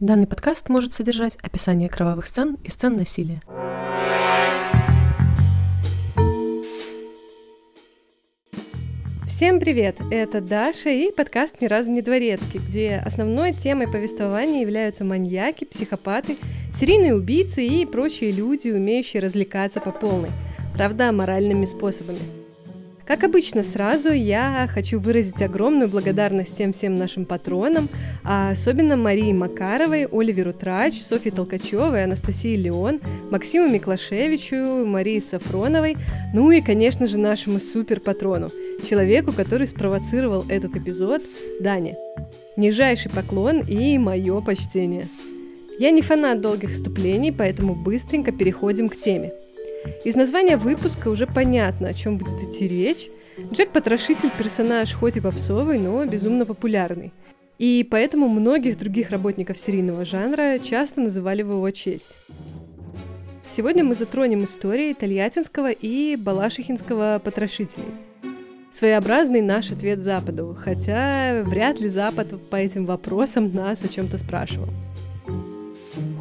Данный подкаст может содержать описание кровавых сцен и сцен насилия. Всем привет! Это Даша и подкаст «Ни разу не дворецкий», где основной темой повествования являются маньяки, психопаты, серийные убийцы и прочие люди, умеющие развлекаться по полной, правда, моральными способами – как обычно, сразу я хочу выразить огромную благодарность всем-всем нашим патронам, а особенно Марии Макаровой, Оливеру Трач, Софье Толкачевой, Анастасии Леон, Максиму Миклашевичу, Марии Сафроновой, ну и, конечно же, нашему супер-патрону, человеку, который спровоцировал этот эпизод, Дане. Нижайший поклон и мое почтение. Я не фанат долгих вступлений, поэтому быстренько переходим к теме – из названия выпуска уже понятно, о чем будет идти речь. Джек Потрошитель персонаж хоть и попсовый, но безумно популярный. И поэтому многих других работников серийного жанра часто называли в его честь. Сегодня мы затронем истории Тольяттинского и Балашихинского потрошителей. Своеобразный наш ответ Западу, хотя вряд ли Запад по этим вопросам нас о чем-то спрашивал.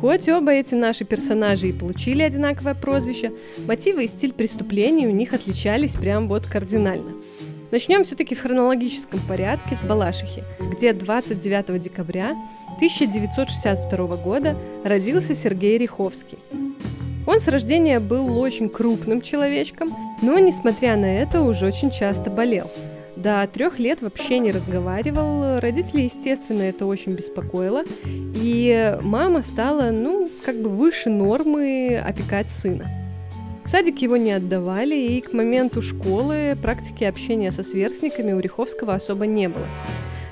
Хоть оба эти наши персонажи и получили одинаковое прозвище, мотивы и стиль преступлений у них отличались прям вот кардинально. Начнем все-таки в хронологическом порядке с Балашихи, где 29 декабря 1962 года родился Сергей Риховский. Он с рождения был очень крупным человечком, но, несмотря на это, уже очень часто болел – до трех лет вообще не разговаривал. Родители, естественно, это очень беспокоило. И мама стала, ну, как бы выше нормы опекать сына. В садик его не отдавали, и к моменту школы практики общения со сверстниками у Риховского особо не было.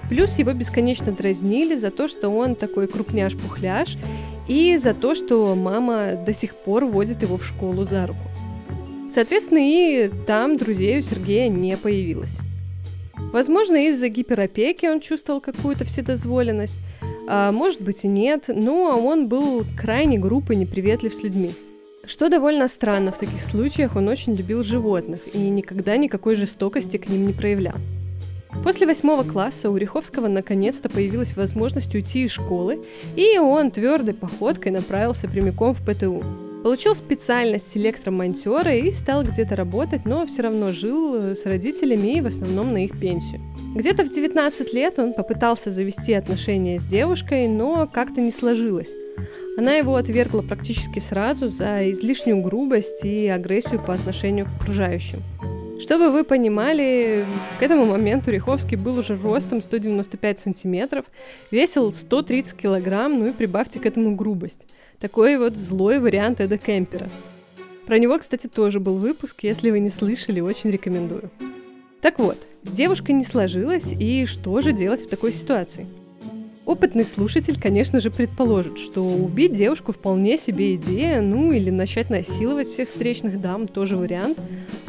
Плюс его бесконечно дразнили за то, что он такой крупняш-пухляш, и за то, что мама до сих пор водит его в школу за руку. Соответственно, и там друзей у Сергея не появилось. Возможно, из-за гиперопеки он чувствовал какую-то вседозволенность, а может быть и нет, но он был крайне груб и неприветлив с людьми. Что довольно странно, в таких случаях он очень любил животных и никогда никакой жестокости к ним не проявлял. После восьмого класса у Риховского наконец-то появилась возможность уйти из школы, и он твердой походкой направился прямиком в ПТУ. Получил специальность электромонтера и стал где-то работать, но все равно жил э, с родителями и в основном на их пенсию. Где-то в 19 лет он попытался завести отношения с девушкой, но как-то не сложилось. Она его отвергла практически сразу за излишнюю грубость и агрессию по отношению к окружающим. Чтобы вы понимали, к этому моменту Риховский был уже ростом 195 сантиметров, весил 130 килограмм, ну и прибавьте к этому грубость. Такой вот злой вариант Эда Кемпера. Про него, кстати, тоже был выпуск, если вы не слышали, очень рекомендую. Так вот, с девушкой не сложилось, и что же делать в такой ситуации? Опытный слушатель, конечно же, предположит, что убить девушку вполне себе идея, ну или начать насиловать всех встречных дам тоже вариант.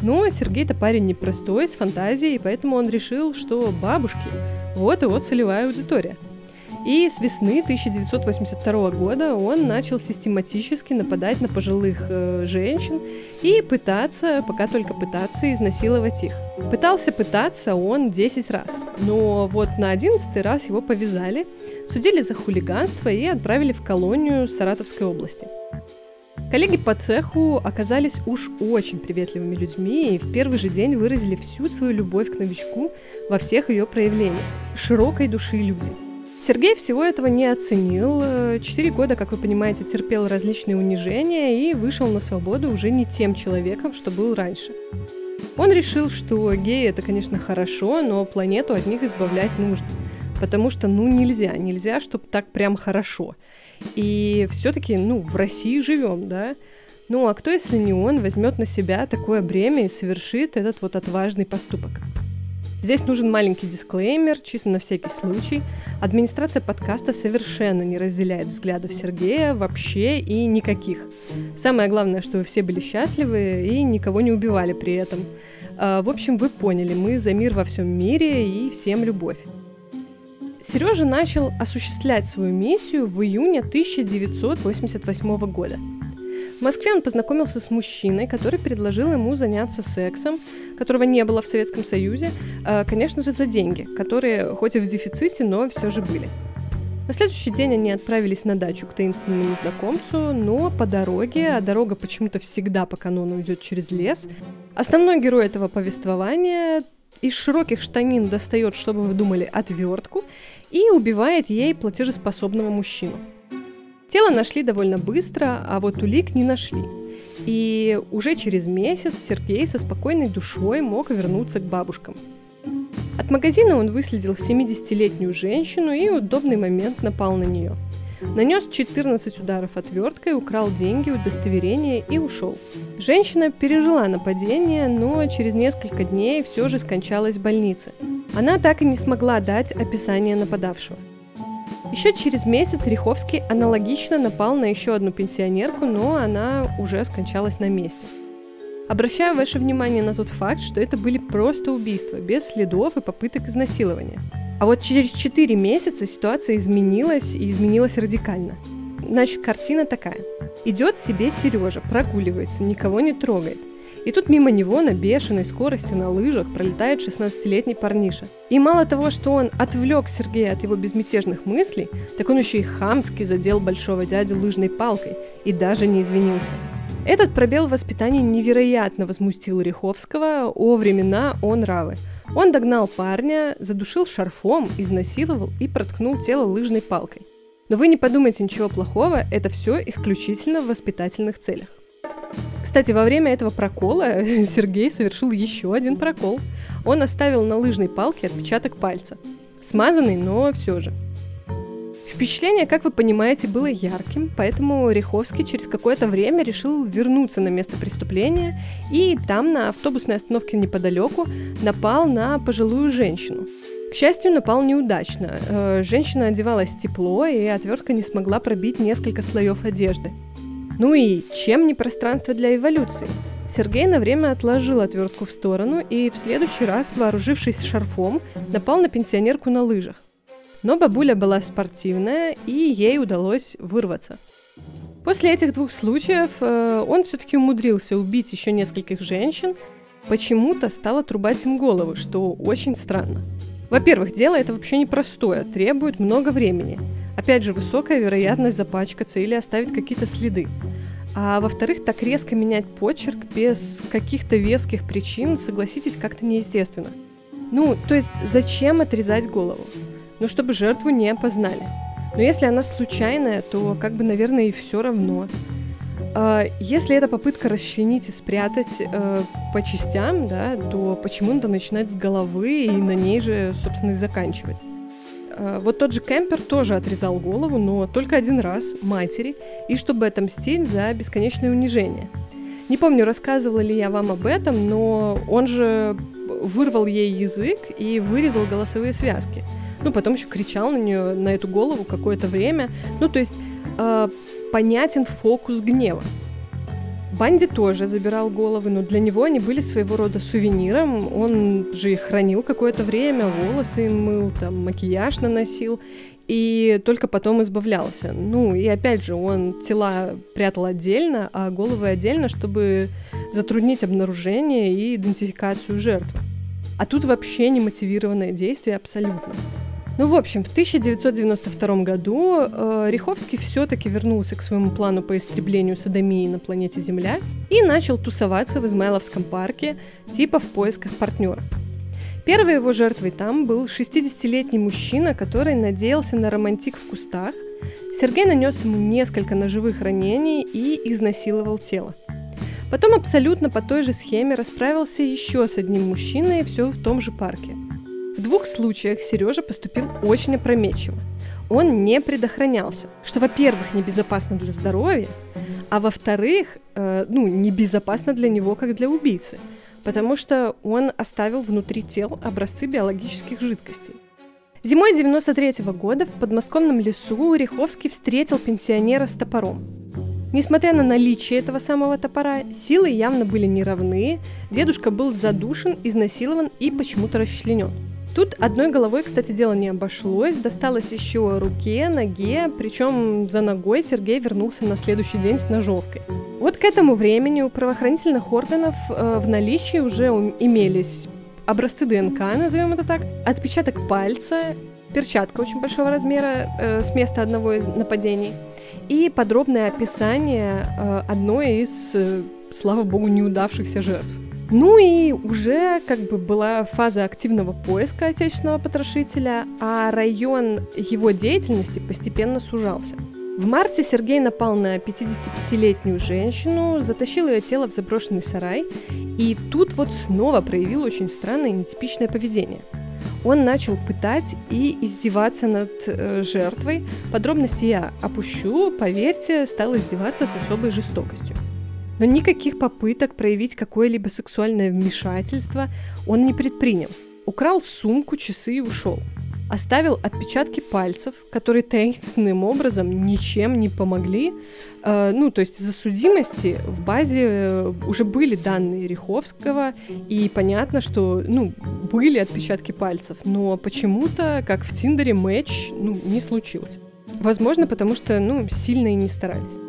Но Сергей-то парень непростой, с фантазией, поэтому он решил, что бабушки – вот и вот целевая аудитория – и с весны 1982 года он начал систематически нападать на пожилых э, женщин и пытаться, пока только пытаться, изнасиловать их. Пытался пытаться он 10 раз, но вот на 11 раз его повязали, судили за хулиганство и отправили в колонию Саратовской области. Коллеги по цеху оказались уж очень приветливыми людьми и в первый же день выразили всю свою любовь к новичку во всех ее проявлениях. Широкой души люди – Сергей всего этого не оценил. Четыре года, как вы понимаете, терпел различные унижения и вышел на свободу уже не тем человеком, что был раньше. Он решил, что геи это, конечно, хорошо, но планету от них избавлять нужно. Потому что, ну, нельзя, нельзя, чтобы так прям хорошо. И все-таки, ну, в России живем, да? Ну, а кто, если не он, возьмет на себя такое бремя и совершит этот вот отважный поступок? Здесь нужен маленький дисклеймер, чисто на всякий случай. Администрация подкаста совершенно не разделяет взглядов Сергея вообще и никаких. Самое главное, что все были счастливы и никого не убивали при этом. А, в общем, вы поняли, мы за мир во всем мире и всем любовь. Сережа начал осуществлять свою миссию в июне 1988 года – в Москве он познакомился с мужчиной, который предложил ему заняться сексом, которого не было в Советском Союзе, а, конечно же, за деньги, которые хоть и в дефиците, но все же были. На следующий день они отправились на дачу к таинственному незнакомцу, но по дороге, а дорога почему-то всегда по канону идет через лес, основной герой этого повествования из широких штанин достает, чтобы вы думали, отвертку и убивает ей платежеспособного мужчину. Тело нашли довольно быстро, а вот улик не нашли. И уже через месяц Сергей со спокойной душой мог вернуться к бабушкам. От магазина он выследил 70-летнюю женщину и удобный момент напал на нее. Нанес 14 ударов отверткой, украл деньги, удостоверение и ушел. Женщина пережила нападение, но через несколько дней все же скончалась в больнице. Она так и не смогла дать описание нападавшего. Еще через месяц Риховский аналогично напал на еще одну пенсионерку, но она уже скончалась на месте. Обращаю ваше внимание на тот факт, что это были просто убийства, без следов и попыток изнасилования. А вот через 4 месяца ситуация изменилась и изменилась радикально. Значит, картина такая. Идет себе Сережа, прогуливается, никого не трогает – и тут мимо него на бешеной скорости на лыжах пролетает 16-летний парниша. И мало того, что он отвлек Сергея от его безмятежных мыслей, так он еще и хамски задел большого дядю лыжной палкой и даже не извинился. Этот пробел в воспитании невероятно возмустил Риховского, о времена он равы. Он догнал парня, задушил шарфом, изнасиловал и проткнул тело лыжной палкой. Но вы не подумайте ничего плохого, это все исключительно в воспитательных целях. Кстати, во время этого прокола Сергей совершил еще один прокол. Он оставил на лыжной палке отпечаток пальца. Смазанный, но все же. Впечатление, как вы понимаете, было ярким, поэтому Риховский через какое-то время решил вернуться на место преступления и там, на автобусной остановке неподалеку, напал на пожилую женщину. К счастью, напал неудачно. Э, женщина одевалась тепло, и отвертка не смогла пробить несколько слоев одежды. Ну и чем не пространство для эволюции? Сергей на время отложил отвертку в сторону и в следующий раз, вооружившись шарфом, напал на пенсионерку на лыжах. Но бабуля была спортивная, и ей удалось вырваться. После этих двух случаев э, он все-таки умудрился убить еще нескольких женщин, почему-то стал отрубать им головы, что очень странно. Во-первых, дело это вообще непростое, требует много времени – Опять же, высокая вероятность запачкаться или оставить какие-то следы. А во-вторых, так резко менять почерк без каких-то веских причин, согласитесь, как-то неестественно. Ну, то есть, зачем отрезать голову? Ну, чтобы жертву не опознали. Но если она случайная, то как бы, наверное, и все равно. А если это попытка расчленить и спрятать э, по частям, да, то почему надо начинать с головы и на ней же, собственно, и заканчивать? Э, вот тот же Кемпер тоже отрезал голову, но только один раз матери, и чтобы отомстить за бесконечное унижение. Не помню, рассказывала ли я вам об этом, но он же вырвал ей язык и вырезал голосовые связки. Ну, потом еще кричал на нее, на эту голову какое-то время. Ну, то есть э, понятен фокус гнева. Банди тоже забирал головы, но для него они были своего рода сувениром. Он же их хранил какое-то время, волосы им мыл, там, макияж наносил и только потом избавлялся. Ну, и опять же, он тела прятал отдельно, а головы отдельно, чтобы затруднить обнаружение и идентификацию жертвы. А тут вообще не мотивированное действие абсолютно. Ну, в общем, в 1992 году э, Риховский все-таки вернулся к своему плану по истреблению садомии на планете Земля и начал тусоваться в Измайловском парке, типа в поисках партнера. Первой его жертвой там был 60-летний мужчина, который надеялся на романтик в кустах. Сергей нанес ему несколько ножевых ранений и изнасиловал тело. Потом абсолютно по той же схеме расправился еще с одним мужчиной, все в том же парке – двух случаях Сережа поступил очень опрометчиво. Он не предохранялся, что, во-первых, небезопасно для здоровья, а во-вторых, э, ну, небезопасно для него, как для убийцы, потому что он оставил внутри тел образцы биологических жидкостей. Зимой 93 -го года в подмосковном лесу Риховский встретил пенсионера с топором. Несмотря на наличие этого самого топора, силы явно были неравны, дедушка был задушен, изнасилован и почему-то расчленен. Тут одной головой, кстати, дело не обошлось. Досталось еще руке, ноге, причем за ногой Сергей вернулся на следующий день с ножовкой. Вот к этому времени у правоохранительных органов э, в наличии уже имелись образцы ДНК, назовем это так, отпечаток пальца, перчатка очень большого размера э, с места одного из нападений и подробное описание э, одной из, э, слава богу, неудавшихся жертв. Ну и уже как бы была фаза активного поиска отечественного потрошителя, а район его деятельности постепенно сужался. В марте Сергей напал на 55-летнюю женщину, затащил ее тело в заброшенный сарай, и тут вот снова проявил очень странное и нетипичное поведение. Он начал пытать и издеваться над э, жертвой. Подробности я опущу, поверьте, стал издеваться с особой жестокостью. Но никаких попыток проявить какое-либо сексуальное вмешательство он не предпринял. Украл сумку, часы и ушел. Оставил отпечатки пальцев, которые таинственным образом ничем не помогли. Э, ну, то есть за судимости в базе э, уже были данные Риховского, и понятно, что, ну, были отпечатки пальцев, но почему-то, как в Тиндере, матч, ну, не случился. Возможно, потому что, ну, сильно и не старались.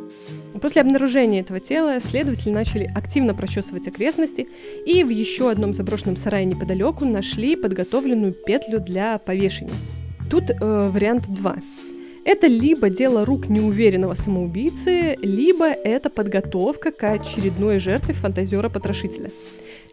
После обнаружения этого тела следователи начали активно прочесывать окрестности и в еще одном заброшенном сарае неподалеку нашли подготовленную петлю для повешения. Тут э, вариант 2. Это либо дело рук неуверенного самоубийцы, либо это подготовка к очередной жертве фантазера-потрошителя.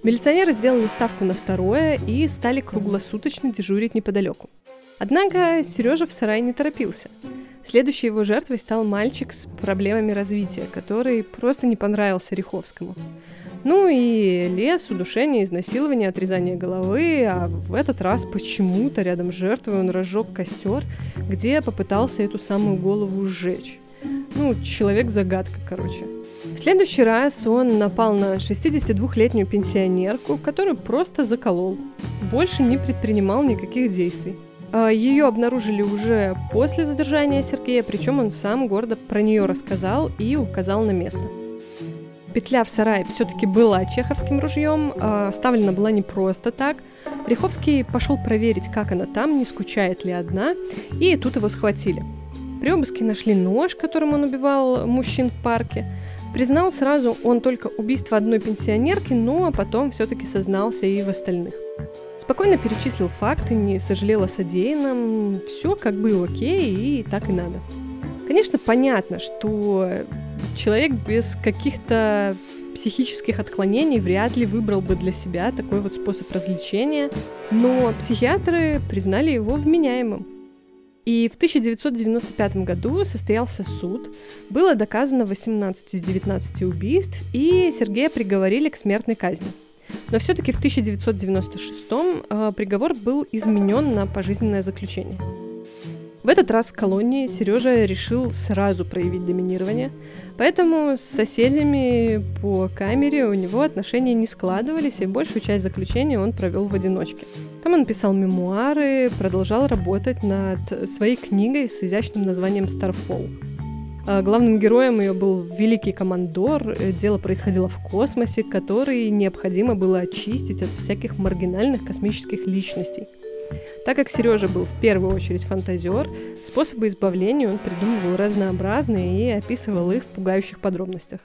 Милиционеры сделали ставку на второе и стали круглосуточно дежурить неподалеку. Однако Сережа в сарае не торопился – Следующей его жертвой стал мальчик с проблемами развития, который просто не понравился Риховскому. Ну и лес, удушение, изнасилование, отрезание головы, а в этот раз почему-то рядом с жертвой он разжег костер, где попытался эту самую голову сжечь. Ну, человек-загадка, короче. В следующий раз он напал на 62-летнюю пенсионерку, которую просто заколол. Больше не предпринимал никаких действий. А, Ее обнаружили уже после задержания Сергея, причем он сам гордо про нее рассказал и указал на место. Петля в сарае все-таки была чеховским ружьем, а, оставлена была не просто так. Риховский пошел проверить, как она там, не скучает ли одна, и тут его схватили. При обыске нашли нож, которым он убивал мужчин в парке. Признал сразу он только убийство одной пенсионерки, но потом все-таки сознался и в остальных. Спокойно перечислил факты, не сожалел о содеянном, все как бы окей и так и надо. Конечно, понятно, что человек без каких-то психических отклонений вряд ли выбрал бы для себя такой вот способ развлечения, но психиатры признали его вменяемым. И в 1995 году состоялся суд, было доказано 18 из 19 убийств, и Сергея приговорили к смертной казни – но все-таки в 1996 э, приговор был изменен на пожизненное заключение. В этот раз в колонии Сережа решил сразу проявить доминирование, поэтому с соседями по камере у него отношения не складывались, и большую часть заключения он провел в одиночке. Там он писал мемуары, продолжал работать над своей книгой с изящным названием «Старфолл». А, главным героем ее был великий командор. Э, дело происходило в космосе, который необходимо было очистить от всяких маргинальных космических личностей. Так как Сережа был в первую очередь фантазер, способы избавления он придумывал разнообразные и описывал их в пугающих подробностях.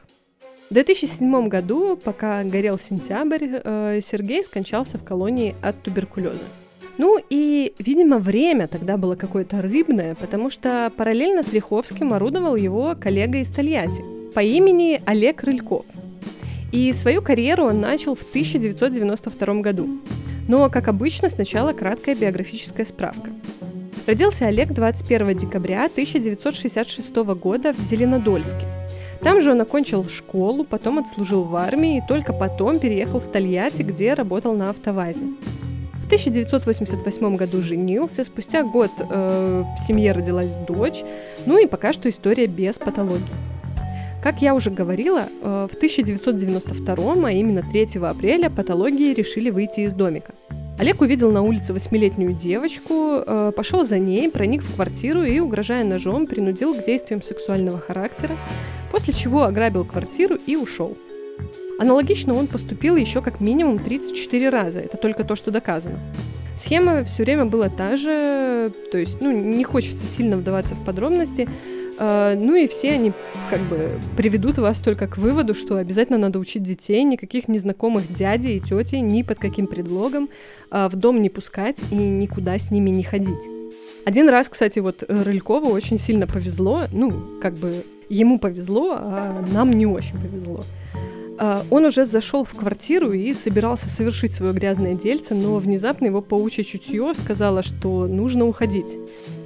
В 2007 году, пока горел сентябрь, э, Сергей скончался в колонии от туберкулеза. Ну и, видимо, время тогда было какое-то рыбное, потому что параллельно с Лиховским орудовал его коллега из Тольятти по имени Олег Рыльков. И свою карьеру он начал в 1992 году. Но, как обычно, сначала краткая биографическая справка. Родился Олег 21 декабря 1966 года в Зеленодольске. Там же он окончил школу, потом отслужил в армии и только потом переехал в Тольятти, где работал на автовазе. 1988 году женился, спустя год э, в семье родилась дочь, ну и пока что история без патологии. Как я уже говорила, э, в 1992, а именно 3 апреля, патологии решили выйти из домика. Олег увидел на улице восьмилетнюю девочку, э, пошел за ней, проник в квартиру и, угрожая ножом, принудил к действиям сексуального характера, после чего ограбил квартиру и ушел. Аналогично он поступил еще как минимум 34 раза. Это только то, что доказано. Схема все время была та же, то есть, ну, не хочется сильно вдаваться в подробности, Uh, ну и все они как бы приведут вас только к выводу, что обязательно надо учить детей, никаких незнакомых дядей и тетей ни под каким предлогом uh, в дом не пускать и никуда с ними не ходить. Один раз, кстати, вот Рылькову очень сильно повезло, ну, как бы ему повезло, а нам не очень повезло. А, он уже зашел в квартиру и собирался совершить свое грязное дельце, но внезапно его паучье чутье сказала, что нужно уходить.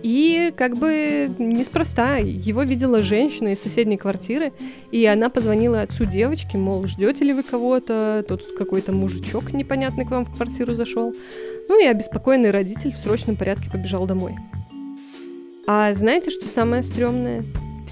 И как бы неспроста, его видела женщина из соседней квартиры, и она позвонила отцу девочки, мол, ждете ли вы кого-то, тут какой-то мужичок непонятный к вам в квартиру зашел. Ну и обеспокоенный родитель в срочном порядке побежал домой. А знаете, что самое стрёмное?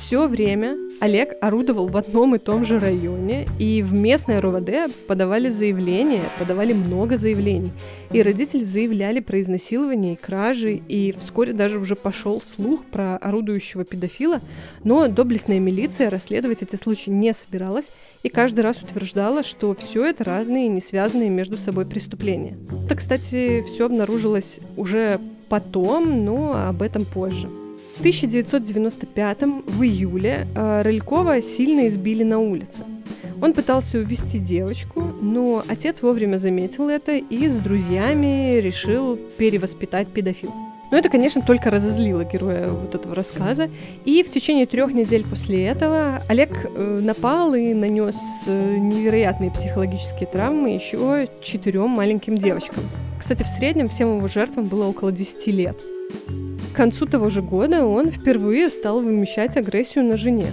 Все время Олег орудовал в одном и том же районе, и в местное РОВД подавали заявления, подавали много заявлений. И родители заявляли про изнасилование и кражи, и вскоре даже уже пошел слух про орудующего педофила, но доблестная милиция расследовать эти случаи не собиралась, и каждый раз утверждала, что все это разные, не связанные между собой преступления. Это, кстати, все обнаружилось уже потом, но об этом позже. В 1995 в июле э, Рылькова сильно избили на улице. Он пытался увести девочку, но отец вовремя заметил это и с друзьями решил перевоспитать педофил. Но это, конечно, только разозлило героя вот этого рассказа. И в течение трех недель после этого Олег э, напал и нанес э, невероятные психологические травмы еще четырем маленьким девочкам. Кстати, в среднем всем его жертвам было около 10 лет. К концу того же года он впервые стал вымещать агрессию на жене.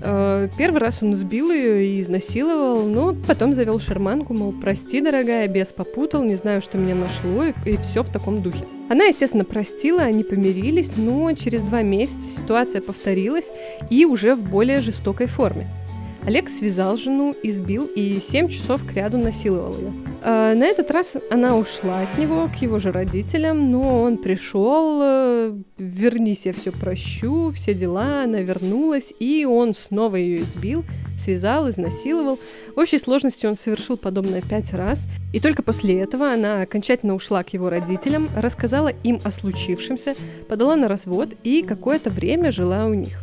Э, первый раз он сбил ее и изнасиловал, но потом завел шарманку, мол, прости, дорогая, бес попутал, не знаю, что меня нашло, и все в таком духе. Она, естественно, простила, они помирились, но через два месяца ситуация повторилась и уже в более жестокой форме. Олег связал жену, избил и 7 часов к ряду насиловал ее. А, на этот раз она ушла от него к его же родителям, но он пришел, э, вернись, я все прощу, все дела, она вернулась, и он снова ее избил, связал, изнасиловал. В общей сложности он совершил подобное пять раз, и только после этого она окончательно ушла к его родителям, рассказала им о случившемся, подала на развод и какое-то время жила у них.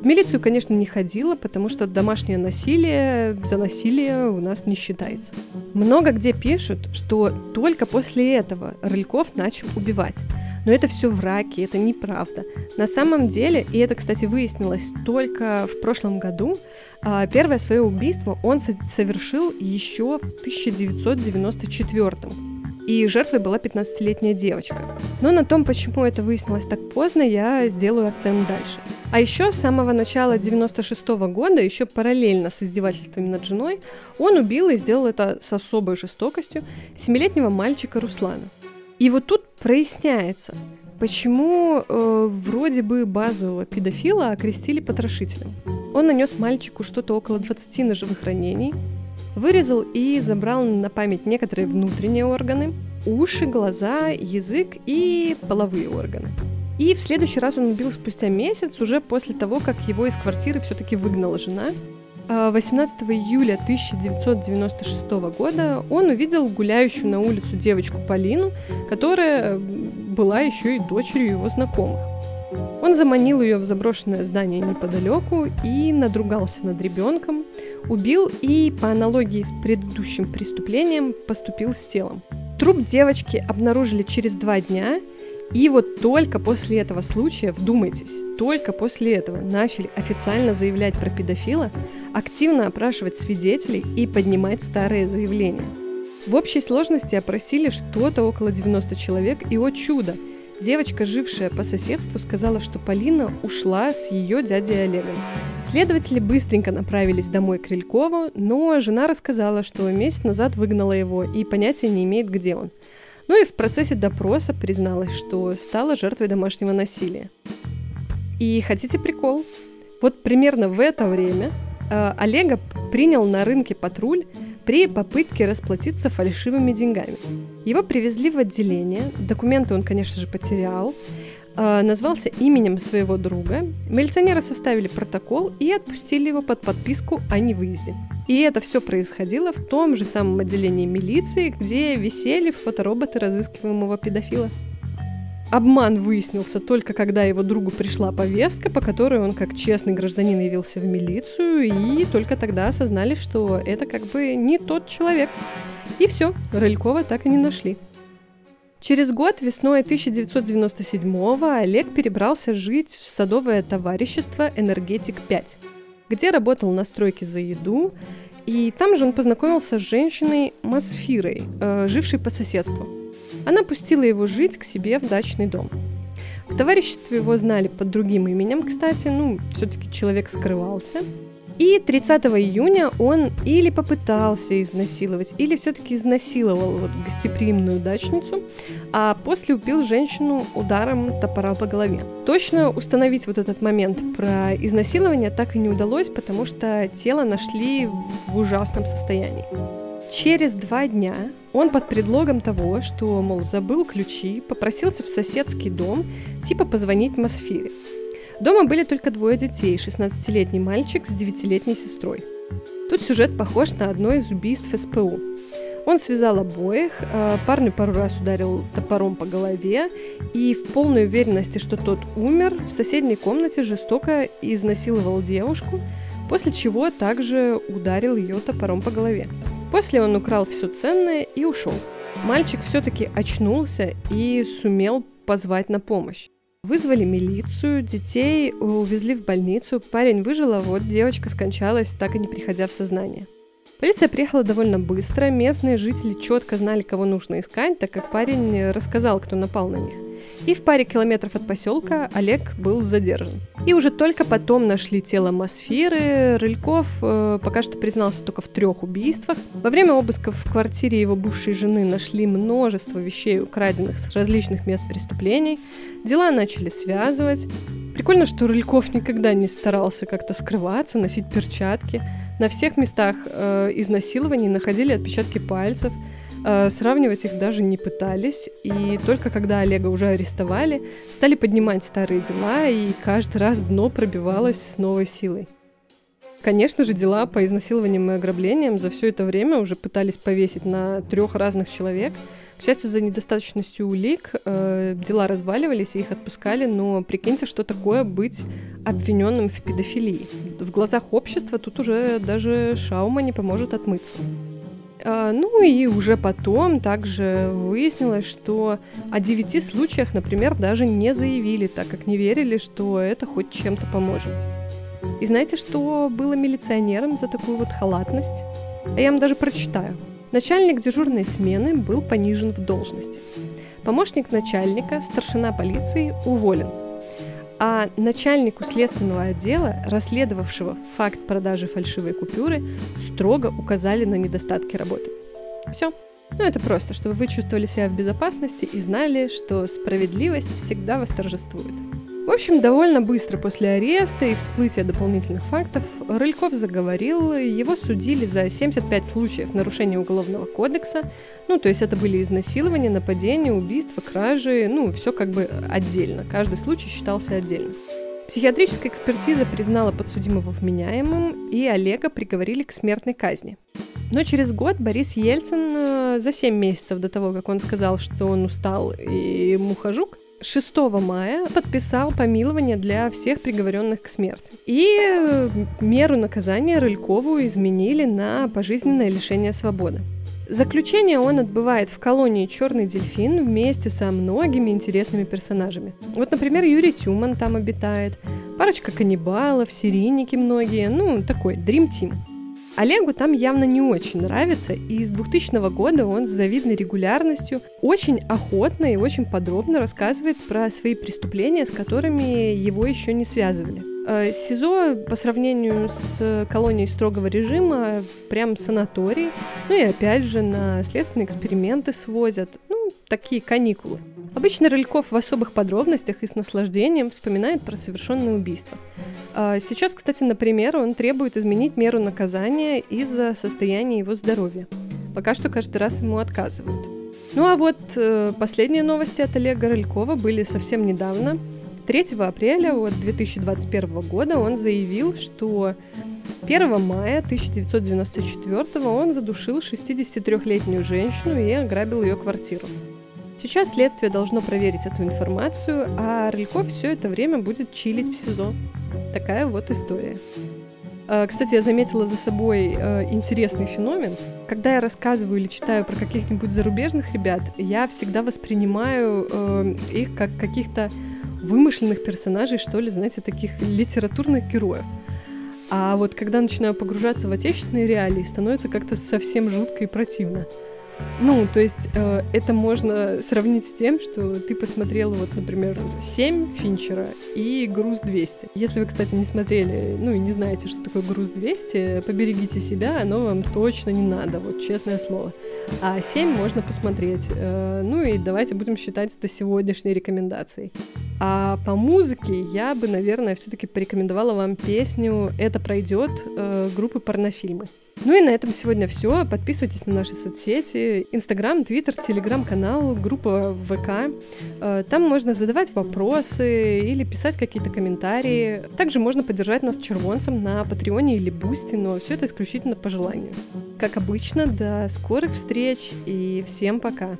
В милицию, конечно, не ходила, потому что домашнее насилие за насилие у нас не считается. Много где пишут, что только после этого Рыльков начал убивать. Но это все враки, это неправда. На самом деле, и это, кстати, выяснилось только в прошлом году, а, первое свое убийство он совершил еще в 1994 и жертвой была 15-летняя девочка. Но на том, почему это выяснилось так поздно, я сделаю акцент дальше. А еще с самого начала 96 -го года, еще параллельно с издевательствами над женой, он убил и сделал это с особой жестокостью семилетнего мальчика Руслана. И вот тут проясняется, почему э, вроде бы базового педофила окрестили потрошителем. Он нанес мальчику что-то около 20 ножевых ранений, Вырезал и забрал на память некоторые внутренние органы, уши, глаза, язык и половые органы. И в следующий раз он убил спустя месяц, уже после того, как его из квартиры все-таки выгнала жена. 18 а июля 1996 года он увидел гуляющую на улицу девочку Полину, которая была еще и дочерью его знакомых. Он заманил ее в заброшенное здание неподалеку и надругался над ребенком, убил и, по аналогии с предыдущим преступлением, поступил с телом. Труп девочки обнаружили через два дня, и вот только после этого случая, вдумайтесь, только после этого начали официально заявлять про педофила, активно опрашивать свидетелей и поднимать старые заявления. В общей сложности опросили что-то около 90 человек, и о чудо, Девочка, жившая по соседству, сказала, что Полина ушла с ее дядей Олегом. Следователи быстренько направились домой к Рилькову, но жена рассказала, что месяц назад выгнала его и понятия не имеет, где он. Ну и в процессе допроса призналась, что стала жертвой домашнего насилия. И хотите прикол? Вот примерно в это время э, Олега принял на рынке патруль при попытке расплатиться фальшивыми деньгами. Его привезли в отделение, документы он, конечно же, потерял, э, назвался именем своего друга. Милиционеры составили протокол и отпустили его под подписку о невыезде. И это все происходило в том же самом отделении милиции, где висели фотороботы разыскиваемого педофила. Обман выяснился только когда его другу пришла повестка, по которой он как честный гражданин явился в милицию, и только тогда осознали, что это как бы не тот человек. И все, Рылькова так и не нашли. Через год, весной 1997-го, Олег перебрался жить в садовое товарищество «Энергетик-5», где работал на стройке за еду, и там же он познакомился с женщиной Масфирой, э, жившей по соседству. Она пустила его жить к себе в дачный дом. В товариществе его знали под другим именем, кстати, ну, все-таки человек скрывался – и 30 июня он или попытался изнасиловать, или все-таки изнасиловал вот гостеприимную дачницу, а после убил женщину ударом топора по голове. Точно установить вот этот момент про изнасилование так и не удалось, потому что тело нашли в ужасном состоянии. Через два дня он под предлогом того, что, мол, забыл ключи, попросился в соседский дом, типа позвонить Мосфере. Дома были только двое детей, 16-летний мальчик с 9-летней сестрой. Тут сюжет похож на одно из убийств СПУ. Он связал обоих, а, парню пару раз ударил топором по голове и в полной уверенности, что тот умер, в соседней комнате жестоко изнасиловал девушку, после чего также ударил ее топором по голове. После он украл все ценное и ушел. Мальчик все-таки очнулся и сумел позвать на помощь. Вызвали милицию, детей увезли в больницу, парень выжил, а вот девочка скончалась, так и не приходя в сознание. Полиция приехала довольно быстро, местные жители четко знали, кого нужно искать, так как парень рассказал, кто напал на них. И в паре километров от поселка Олег был задержан. И уже только потом нашли тело Мосферы. Рыльков э, пока что признался только в трех убийствах. Во время обысков в квартире его бывшей жены нашли множество вещей, украденных с различных мест преступлений. Дела начали связывать. Прикольно, что Рыльков никогда не старался как-то скрываться, носить перчатки. На всех местах э, изнасилований находили отпечатки пальцев – сравнивать их даже не пытались, и только когда Олега уже арестовали, стали поднимать старые дела, и каждый раз дно пробивалось с новой силой. Конечно же, дела по изнасилованиям и ограблениям за все это время уже пытались повесить на трех разных человек. К счастью, за недостаточностью улик э, дела разваливались и их отпускали, но прикиньте, что такое быть обвиненным в педофилии. В глазах общества тут уже даже шаума не поможет отмыться. А, ну и уже потом также выяснилось, что о девяти случаях, например, даже не заявили, так как не верили, что это хоть чем-то поможет. И знаете, что было милиционером за такую вот халатность? А я вам даже прочитаю. Начальник дежурной смены был понижен в должности. Помощник начальника, старшина полиции, уволен – а начальнику следственного отдела, расследовавшего факт продажи фальшивой купюры, строго указали на недостатки работы. Все. Ну, это просто, чтобы вы чувствовали себя в безопасности и знали, что справедливость всегда восторжествует. В общем, довольно быстро после ареста и всплытия дополнительных фактов Рыльков заговорил, его судили за 75 случаев нарушения Уголовного кодекса, ну, то есть это были изнасилования, нападения, убийства, кражи, ну, все как бы отдельно, каждый случай считался отдельно. Психиатрическая экспертиза признала подсудимого вменяемым, и Олега приговорили к смертной казни. Но через год Борис Ельцин э, за 7 месяцев до того, как он сказал, что он устал и мухожук, 6 мая подписал помилование для всех приговоренных к смерти. И э, меру наказания Рылькову изменили на пожизненное лишение свободы. Заключение он отбывает в колонии «Черный дельфин» вместе со многими интересными персонажами. Вот, например, Юрий Тюман там обитает, парочка каннибалов, серийники многие, ну, такой Dream Team. Олегу там явно не очень нравится, и с 2000 года он с завидной регулярностью очень охотно и очень подробно рассказывает про свои преступления, с которыми его еще не связывали. Э, СИЗО по сравнению с колонией строгого режима прям санаторий. Ну и опять же на следственные эксперименты свозят. Ну, такие каникулы. Обычно Рыльков в особых подробностях и с наслаждением вспоминает про совершенное убийство. А сейчас, кстати, например, он требует изменить меру наказания из-за состояния его здоровья. Пока что каждый раз ему отказывают. Ну а вот э, последние новости от Олега Рылькова были совсем недавно. 3 апреля вот 2021 года он заявил, что 1 мая 1994 он задушил 63-летнюю женщину и ограбил ее квартиру. Сейчас следствие должно проверить эту информацию, а Рыльков все это время будет чилить в СИЗО. Такая вот история. Э, кстати, я заметила за собой э, интересный феномен. Когда я рассказываю или читаю про каких-нибудь зарубежных ребят, я всегда воспринимаю э, их как каких-то вымышленных персонажей, что ли, знаете, таких литературных героев. А вот когда начинаю погружаться в отечественные реалии, становится как-то совсем жутко и противно. Ну, то есть э, это можно сравнить с тем, что ты посмотрела, вот, например, 7 Финчера и «Груз 200». Если вы, кстати, не смотрели, ну и не знаете, что такое «Груз 200», поберегите себя, оно вам точно не надо, вот честное слово. А 7 можно посмотреть. Э, ну и давайте будем считать это сегодняшней рекомендацией. А по музыке я бы, наверное, все-таки порекомендовала вам песню «Это пройдет» э, группы «Порнофильмы». Ну и на этом сегодня все. Подписывайтесь на наши соцсети. Инстаграм, Твиттер, Телеграм-канал, группа ВК. Э, там можно задавать вопросы или писать какие-то комментарии. Также можно поддержать нас червонцем на Патреоне или Бусти, но все это исключительно по желанию. Как обычно, до скорых встреч и всем пока!